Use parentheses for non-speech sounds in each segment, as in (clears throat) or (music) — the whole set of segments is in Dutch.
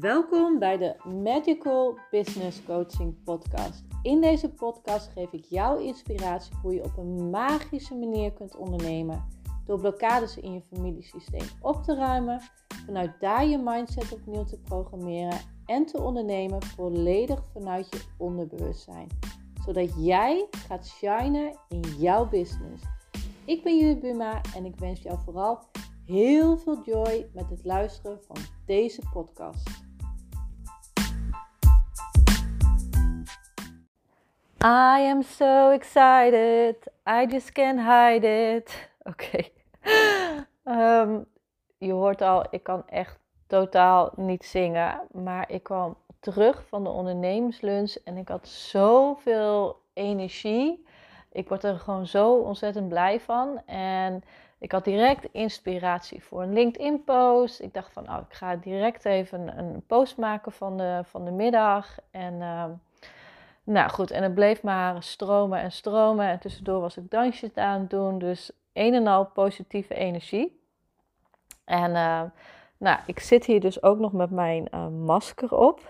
Welkom bij de Magical Business Coaching Podcast. In deze podcast geef ik jou inspiratie hoe je op een magische manier kunt ondernemen. Door blokkades in je familiesysteem op te ruimen, vanuit daar je mindset opnieuw te programmeren en te ondernemen volledig vanuit je onderbewustzijn. Zodat jij gaat shinen in jouw business. Ik ben Judith Buma en ik wens jou vooral heel veel joy met het luisteren van deze podcast. I am so excited. I just can't hide it. (laughs) Oké. Ehm, je hoort al, ik kan echt totaal niet zingen. Maar ik kwam terug van de ondernemerslunch en ik had zoveel energie. Ik word er gewoon zo ontzettend blij van. En ik had direct inspiratie voor een LinkedIn-post. Ik dacht van, oh, ik ga direct even een post maken van de, van de middag. En ehm, nou goed, en het bleef maar stromen en stromen. En tussendoor was ik dansjes aan het doen. Dus een en al positieve energie. En uh, nou, ik zit hier dus ook nog met mijn uh, masker op.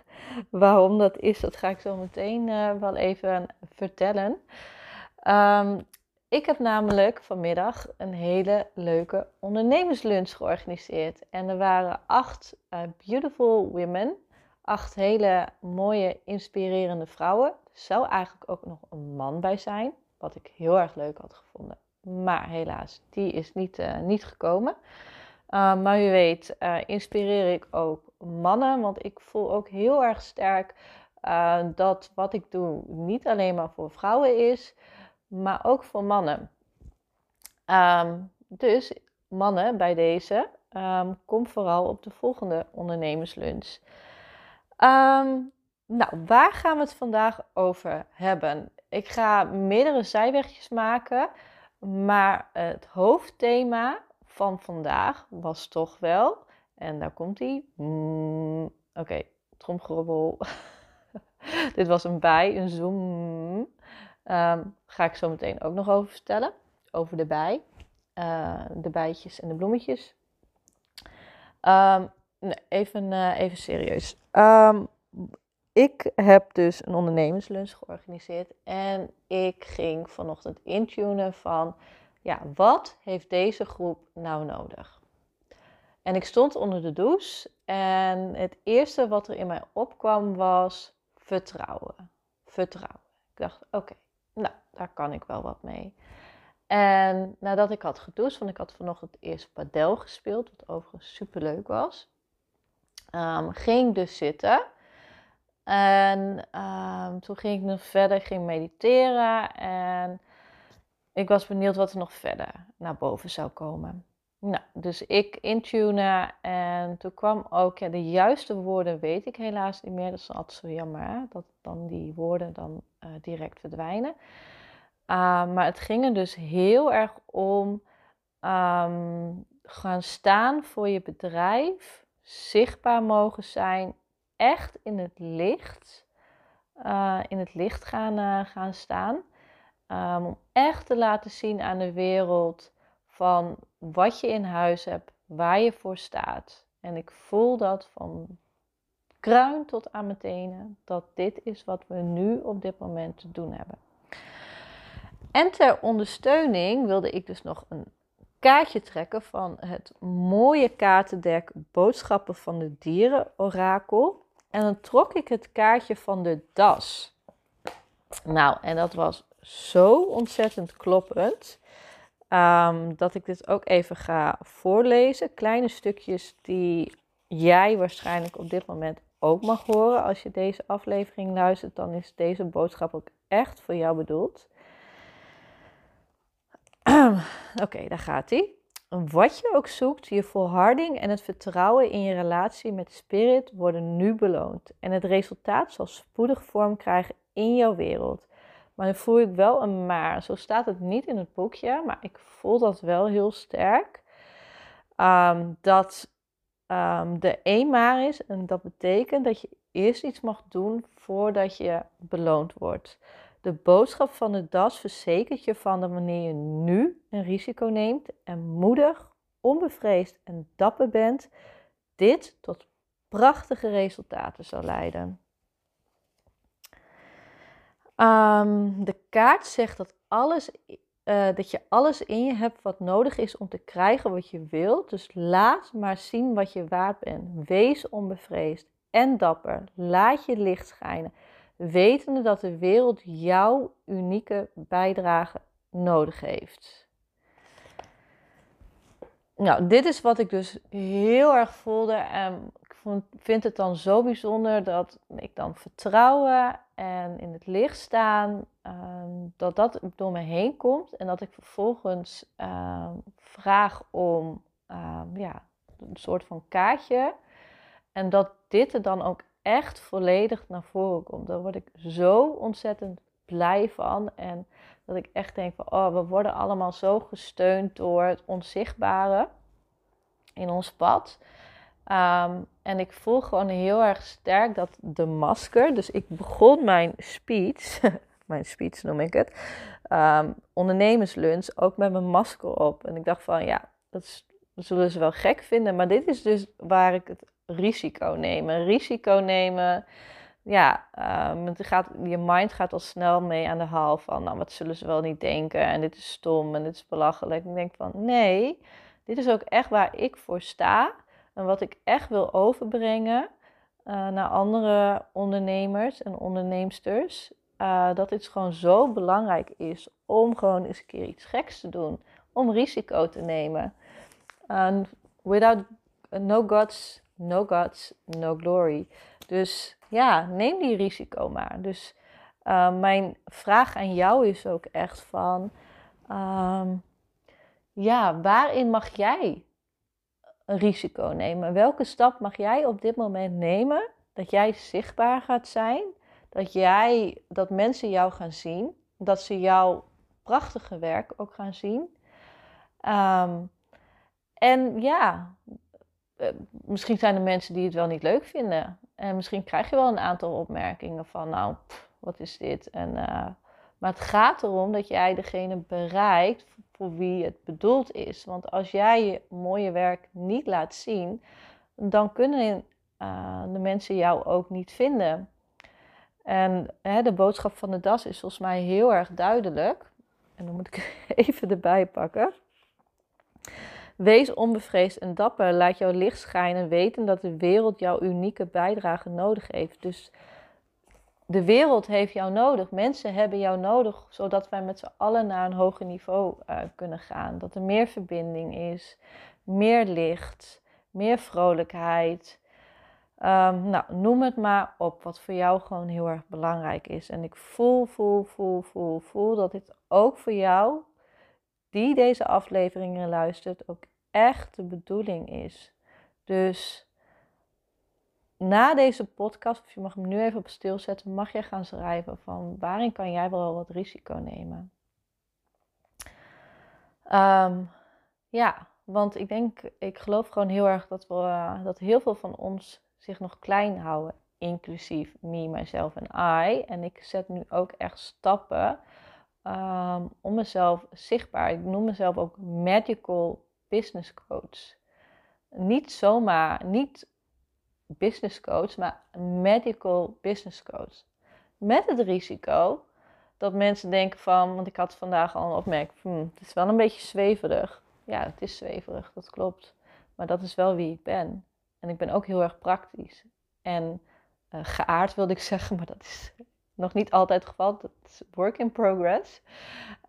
(laughs) Waarom dat is, dat ga ik zo meteen uh, wel even vertellen. Um, ik heb namelijk vanmiddag een hele leuke ondernemerslunch georganiseerd. En er waren acht beautiful women acht hele mooie, inspirerende vrouwen. Er zou eigenlijk ook nog een man bij zijn, wat ik heel erg leuk had gevonden. Maar helaas, die is niet, uh, niet gekomen. Uh, maar u weet, uh, inspireer ik ook mannen, want ik voel ook heel erg sterk dat wat ik doe niet alleen maar voor vrouwen is, maar ook voor mannen. Um, dus mannen bij deze, um, kom vooral op de volgende ondernemerslunch. Um, nou, waar gaan we het vandaag over hebben? Ik ga meerdere zijwegjes maken, maar het hoofdthema van vandaag was toch wel, en daar komt hij. Mm, Oké, okay, tromgerobbel. (laughs) Dit was een bij, een zoom. Um, ga ik zo meteen ook nog over vertellen. Over de bij. Uh, de bijtjes en de bloemetjes. Um, nee, even, uh, even serieus. Um, ik heb dus een ondernemerslunch georganiseerd en ik ging vanochtend intunen van, ja, wat heeft deze groep nou nodig? En ik stond onder de douche en het eerste wat er in mij opkwam was vertrouwen. Vertrouwen. Ik dacht, oké, nou, daar kan ik wel wat mee. En nadat ik had gedoucht, want ik had vanochtend eerst padel gespeeld, wat overigens super leuk was, um, ging dus zitten. En um, toen ging ik nog verder, ging mediteren en ik was benieuwd wat er nog verder naar boven zou komen. Nou, dus ik intunen en toen kwam ook, ja, de juiste woorden weet ik helaas niet meer. Dat is altijd zo jammer, hè? dat dan die woorden dan uh, direct verdwijnen. Uh, maar het ging er dus heel erg om um, gaan staan voor je bedrijf zichtbaar mogen zijn, echt in het licht, uh, in het licht gaan, uh, gaan staan. Um, om echt te laten zien aan de wereld van wat je in huis hebt, waar je voor staat. En ik voel dat van kruin tot aan mijn tenen, dat dit is wat we nu op dit moment te doen hebben. En ter ondersteuning wilde ik dus nog een kaartje trekken van het mooie kaartendek Boodschappen van de Dieren Orakel. En dan trok ik het kaartje van de das. Nou, en dat was zo ontzettend kloppend. Um, dat ik dit ook even ga voorlezen. Kleine stukjes die jij waarschijnlijk op dit moment ook mag horen. Als je deze aflevering luistert, dan is deze boodschap ook echt voor jou bedoeld. (clears throat) Oké, daar gaat hij. Wat je ook zoekt, je volharding en het vertrouwen in je relatie met Spirit worden nu beloond. En het resultaat zal spoedig vorm krijgen in jouw wereld. Maar dan voel ik wel een maar. Zo staat het niet in het boekje, maar ik voel dat wel heel sterk. Um, dat um, er één maar is en dat betekent dat je eerst iets mag doen voordat je beloond wordt. De boodschap van de DAS verzekert je van dat wanneer je nu een risico neemt en moedig, onbevreesd en dapper bent, dit tot prachtige resultaten zal leiden. Ehm, de kaart zegt dat, alles, uh, dat je alles in je hebt wat nodig is om te krijgen wat je wilt. Dus laat maar zien wat je waard bent. Wees onbevreesd en dapper. Laat je licht schijnen. Wetende dat de wereld jouw unieke bijdrage nodig heeft. Nou, dit is wat ik dus heel erg voelde. En ik vind het dan zo bijzonder dat ik dan vertrouwen en in het licht staan, ehm, dat dat door me heen komt. En dat ik vervolgens ehm, vraag om ehm, ja, een soort van kaartje. En dat dit er dan ook echt volledig naar voren komt. Daar word ik zo ontzettend blij van. En dat ik echt denk van, oh, we worden allemaal zo gesteund door het onzichtbare in ons pad. Ehm, en ik voel gewoon heel erg sterk dat de masker. Dus ik begon mijn speech, (laughs) mijn speech noem ik het, um, ondernemerslunch, ook met mijn masker op. En ik dacht van ja, dat, zullen ze wel gek vinden. Maar dit is dus waar ik het risico neem. Risico nemen. Ja, het gaat, je mind gaat al snel mee aan de haal van, nou, wat zullen ze wel niet denken? En dit is stom en dit is belachelijk. ik denk van, nee, dit is ook echt waar ik voor sta. En wat ik echt wil overbrengen uh, naar andere ondernemers en onderneemsters. Uh, dat het gewoon zo belangrijk is om gewoon eens een keer iets geks te doen. Om risico te nemen. without no guts, no guts, no glory. Dus ja, neem die risico maar. Dus uh, mijn vraag aan jou is ook echt van... Um, ja, waarin mag jij een risico nemen? Welke stap mag jij op dit moment nemen dat jij zichtbaar gaat zijn? Dat, jij, dat mensen jou gaan zien, dat ze jouw prachtige werk ook gaan zien. Um, en ja, eh, misschien zijn er mensen die het wel niet leuk vinden. En misschien krijg je wel een aantal opmerkingen van, nou, wat is dit? En, uh, maar het gaat erom dat jij degene bereikt voor wie het bedoeld is. Want als jij je mooie werk niet laat zien, dan kunnen uh, de mensen jou ook niet vinden. En hè, de boodschap van de das is volgens mij heel erg duidelijk. En dan moet ik (laughs) even erbij pakken. Wees onbevreesd en dapper. Laat jouw licht schijnen. Weten dat de wereld jouw unieke bijdrage nodig heeft. Dus de wereld heeft jou nodig. Mensen hebben jou nodig, zodat wij met z'n allen naar een hoger niveau uh, kunnen gaan. Dat er meer verbinding is, meer licht, meer vrolijkheid. Um, nou, noem het maar op, wat voor jou gewoon heel erg belangrijk is. En ik voel, voel, voel, voel, voel dat dit ook voor jou, die deze afleveringen luistert, ook echt de bedoeling is. Dus na deze podcast, of je mag hem nu even op stil zetten, mag je gaan schrijven van waarin kan jij wel wat risico nemen. Ehm, ja, want ik denk, ik geloof gewoon heel erg dat, we, uh, dat heel veel van ons zich nog klein houden, inclusief me, mijzelf en I. En ik zet nu ook echt stappen ehm, om mezelf zichtbaar. Ik noem mezelf ook medical business coach. Niet zomaar, niet business coach, maar medical business coach. Met het risico dat mensen denken van, want ik had vandaag al een opmerking, hmm, het is wel een beetje zweverig. Ja, het is zweverig, dat klopt. Maar dat is wel wie ik ben. En ik ben ook heel erg praktisch. En uh, geaard wilde ik zeggen, (laughs) maar dat is nog niet altijd het geval. Dat is work in progress.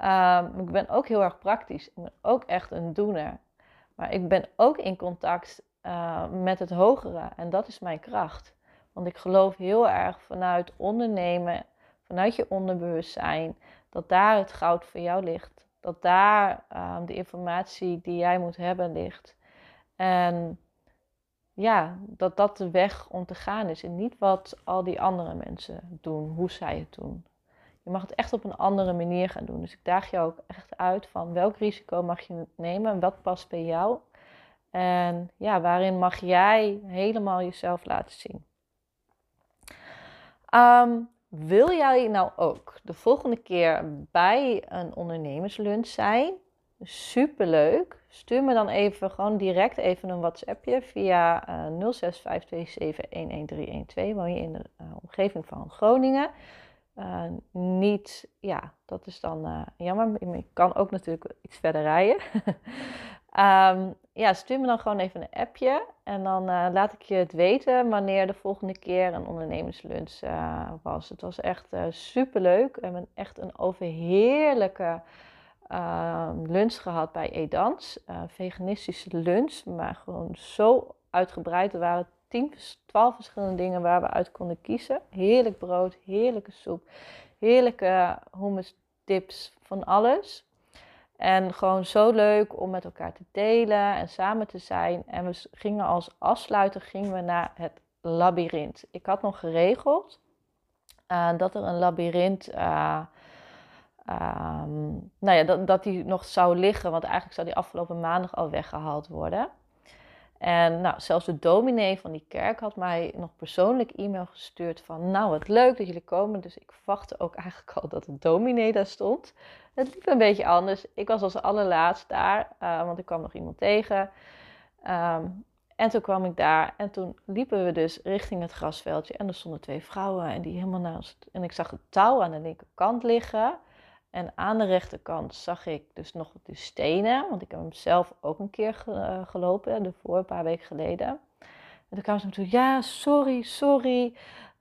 Um, ik ben ook heel erg praktisch. Ik ben ook echt een doener. Maar ik ben ook in contact uh, met het hogere. En dat is mijn kracht. Want ik geloof heel erg vanuit ondernemen, vanuit je onderbewustzijn, dat daar het goud voor jou ligt. Dat daar uh, de informatie die jij moet hebben ligt. En ja, dat dat de weg om te gaan is. En niet wat al die andere mensen doen, hoe zij het doen. Je mag het echt op een andere manier gaan doen. Dus ik daag je ook echt uit van welk risico mag je nemen en wat past bij jou. En ja, waarin mag jij helemaal jezelf laten zien. Ehm, wil jij nou ook de volgende keer bij een ondernemerslunch zijn? Super leuk. Stuur me dan even gewoon direct even een WhatsAppje via uh, 0652711312. Woon je in de uh, omgeving van Groningen? Uh, niet, ja, dat is dan jammer. Je kan ook natuurlijk iets verder rijden. um, (laughs) ja, stuur me dan gewoon even een appje. En dan laat ik je het weten wanneer de volgende keer een ondernemerslunch was. Het was echt super leuk. Hebben echt een overheerlijke lunch gehad bij Edans. veganistische lunch, maar gewoon zo uitgebreid. Er waren 10, 12 verschillende dingen waar we uit konden kiezen. Heerlijk brood, heerlijke soep, heerlijke hummus dips, van alles. En gewoon zo leuk om met elkaar te delen en samen te zijn. En we gingen als afsluiter gingen we naar het labyrint. Ik had nog geregeld uh, dat er een labyrint. Uh, um, nou ja, dat, dat die nog zou liggen, want eigenlijk zou die afgelopen maandag al weggehaald worden. En nou, zelfs de dominee van die kerk had mij nog persoonlijk e-mail gestuurd van... Nou, wat leuk dat jullie komen. Dus ik verwachtte ook (laughs) eigenlijk al dat de dominee daar stond. Het liep een beetje anders. Ik was als allerlaatst daar, uh, want ik kwam nog iemand tegen. Um, en toen kwam ik daar en toen liepen we dus richting het grasveldje. En er stonden twee vrouwen en die helemaal naast... En ik zag het touw aan de linkerkant liggen... En aan de rechterkant zag ik dus nog de stenen, want ik heb hem zelf ook een keer eh, gelopen, daarvoor, een paar weken geleden. En toen kwamen ze me toe, ja, sorry, sorry.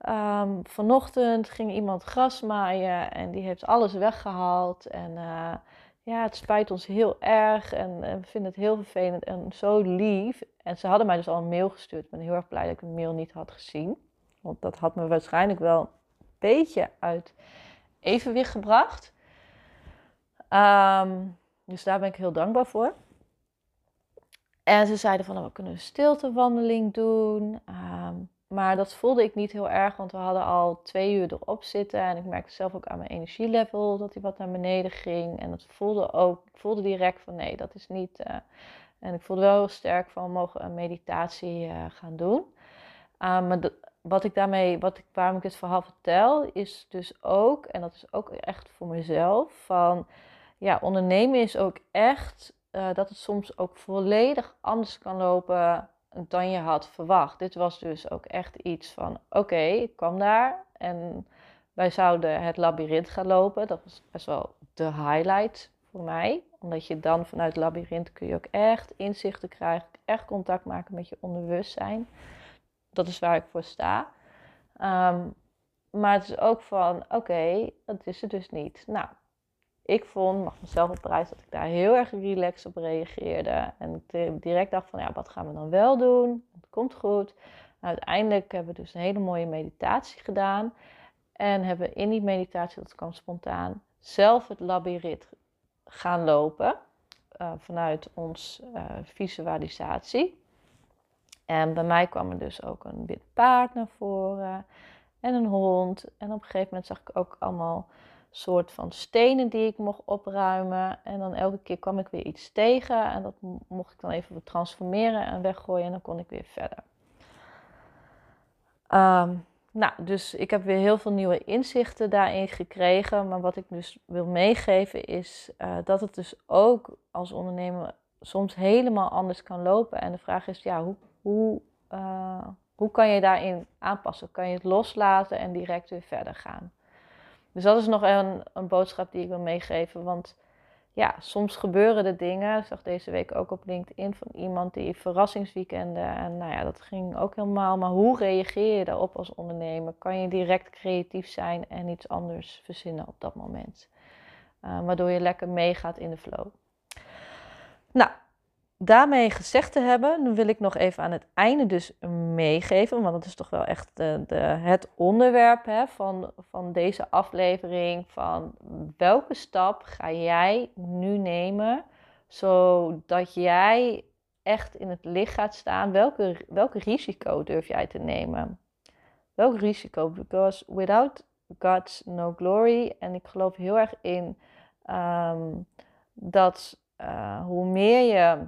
Um, vanochtend ging iemand gras maaien en die heeft alles weggehaald. En uh, ja, het spijt ons heel erg en, en, we vinden het heel vervelend en zo lief. En ze hadden mij dus al een mail gestuurd. Ik ben heel erg blij dat ik de mail niet had gezien. Want dat had me waarschijnlijk wel een beetje uit evenwicht gebracht. Um, dus daar ben ik heel dankbaar voor. En ze zeiden van, nou, we kunnen een stiltewandeling doen. Um, maar dat voelde ik niet heel erg, want we hadden al twee uur erop zitten. En ik merkte zelf ook aan mijn energielevel dat hij wat naar beneden ging. En dat voelde ook, ik voelde direct van, nee, dat is niet... Uh, en ik voelde wel heel sterk van, we mogen een meditatie uh, gaan doen. Um, maar wat ik daarmee, wat ik, waarom ik het verhaal vertel, is dus ook, en dat is ook echt voor mezelf, van ja, ondernemen is ook echt uh, dat het soms ook volledig anders kan lopen dan je had verwacht. Dit was dus ook echt iets van: oké, ik kwam daar en wij zouden het labyrint gaan lopen. Dat was best wel de highlight voor mij. Omdat je dan vanuit het labyrint kun je ook echt inzichten krijgen, echt contact maken met je onderbewustzijn. Dat is waar ik voor sta. Um, maar het is ook van: oké, dat is het dus niet. Nou, ik vond, mag mezelf op prijs, dat ik daar heel erg relaxed op reageerde. En ik direct dacht van, ja, wat gaan we dan wel doen? Het komt goed. uiteindelijk hebben we dus een hele mooie meditatie gedaan. En hebben in die meditatie, dat kwam spontaan, zelf het labyrint gaan lopen. Uh, vanuit ons uh, visualisatie. En bij mij kwam er dus ook een wit paard naar voren. En een hond. En op een gegeven moment zag ik ook allemaal soort van stenen die ik mocht opruimen. En dan elke keer kwam ik weer iets tegen en dat mocht ik dan even transformeren en weggooien en dan kon ik weer verder. Um, nou, dus ik heb weer heel veel nieuwe inzichten daarin gekregen. Maar wat ik dus wil meegeven is uh, dat het dus ook als ondernemer soms helemaal anders kan lopen. En de vraag is, ja, hoe, hoe, uh, hoe kan je daarin aanpassen? Kan je het loslaten en direct weer verder gaan? Dus dat is nog een, een boodschap die ik wil meegeven. Want ja, soms gebeuren er dingen. Ik zag deze week ook op LinkedIn van iemand die verrassingsweekenden. En nou ja, dat ging ook helemaal. Maar hoe reageer je daarop als ondernemer? Kan je direct creatief zijn en iets anders verzinnen op dat moment? Uh, waardoor je lekker meegaat in de flow. Nou, daarmee gezegd te hebben, dan wil ik nog even aan het einde dus meegeven, want dat is toch wel echt de, de, het onderwerp hè, van, van deze aflevering, van welke stap ga jij nu nemen, zodat jij echt in het licht gaat staan, welke, welke risico durf jij te nemen? Welk risico? Because without God's no glory, en ik geloof heel erg in um, dat uh, hoe meer je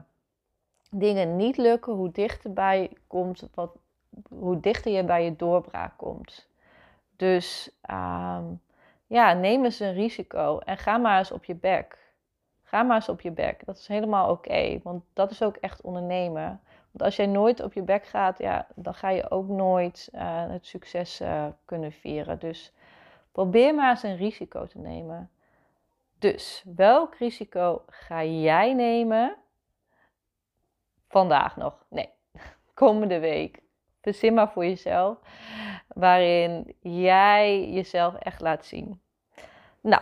dingen niet lukken, hoe dichterbij komt, wat, hoe dichter je bij je doorbraak komt. Dus um, ja, neem eens een risico en ga maar eens op je bek. Ga maar eens op je bek. Dat is helemaal oké, want dat is ook echt ondernemen. Want als jij nooit op je bek gaat, ja, dan ga je ook nooit uh, het succes uh, kunnen vieren. Dus probeer maar eens een risico te nemen. Dus welk risico ga jij nemen vandaag nog? Nee, (laughs) komende week. Verzin maar voor jezelf, waarin jij jezelf echt laat zien. Nou,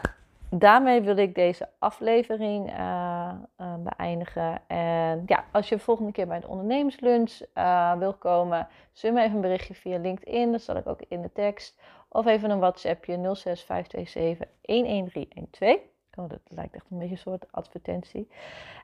daarmee wil ik deze aflevering uh, uh, beëindigen. En ja, als je de volgende keer bij de ondernemerslunch uh, wil komen, stuur me even een berichtje via LinkedIn. Dat zal ik ook in de tekst. Of even een WhatsAppje 06527 11312. Oh, dat lijkt echt een beetje een soort advertentie.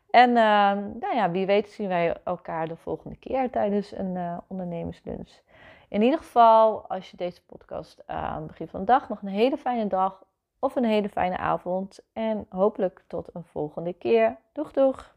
En nou ja, wie weet zien wij elkaar de volgende keer tijdens een ondernemerslunch. In ieder geval, als je deze podcast aan het begin van de dag nog een hele fijne dag of een hele fijne avond. En hopelijk tot een volgende keer. Doeg doeg!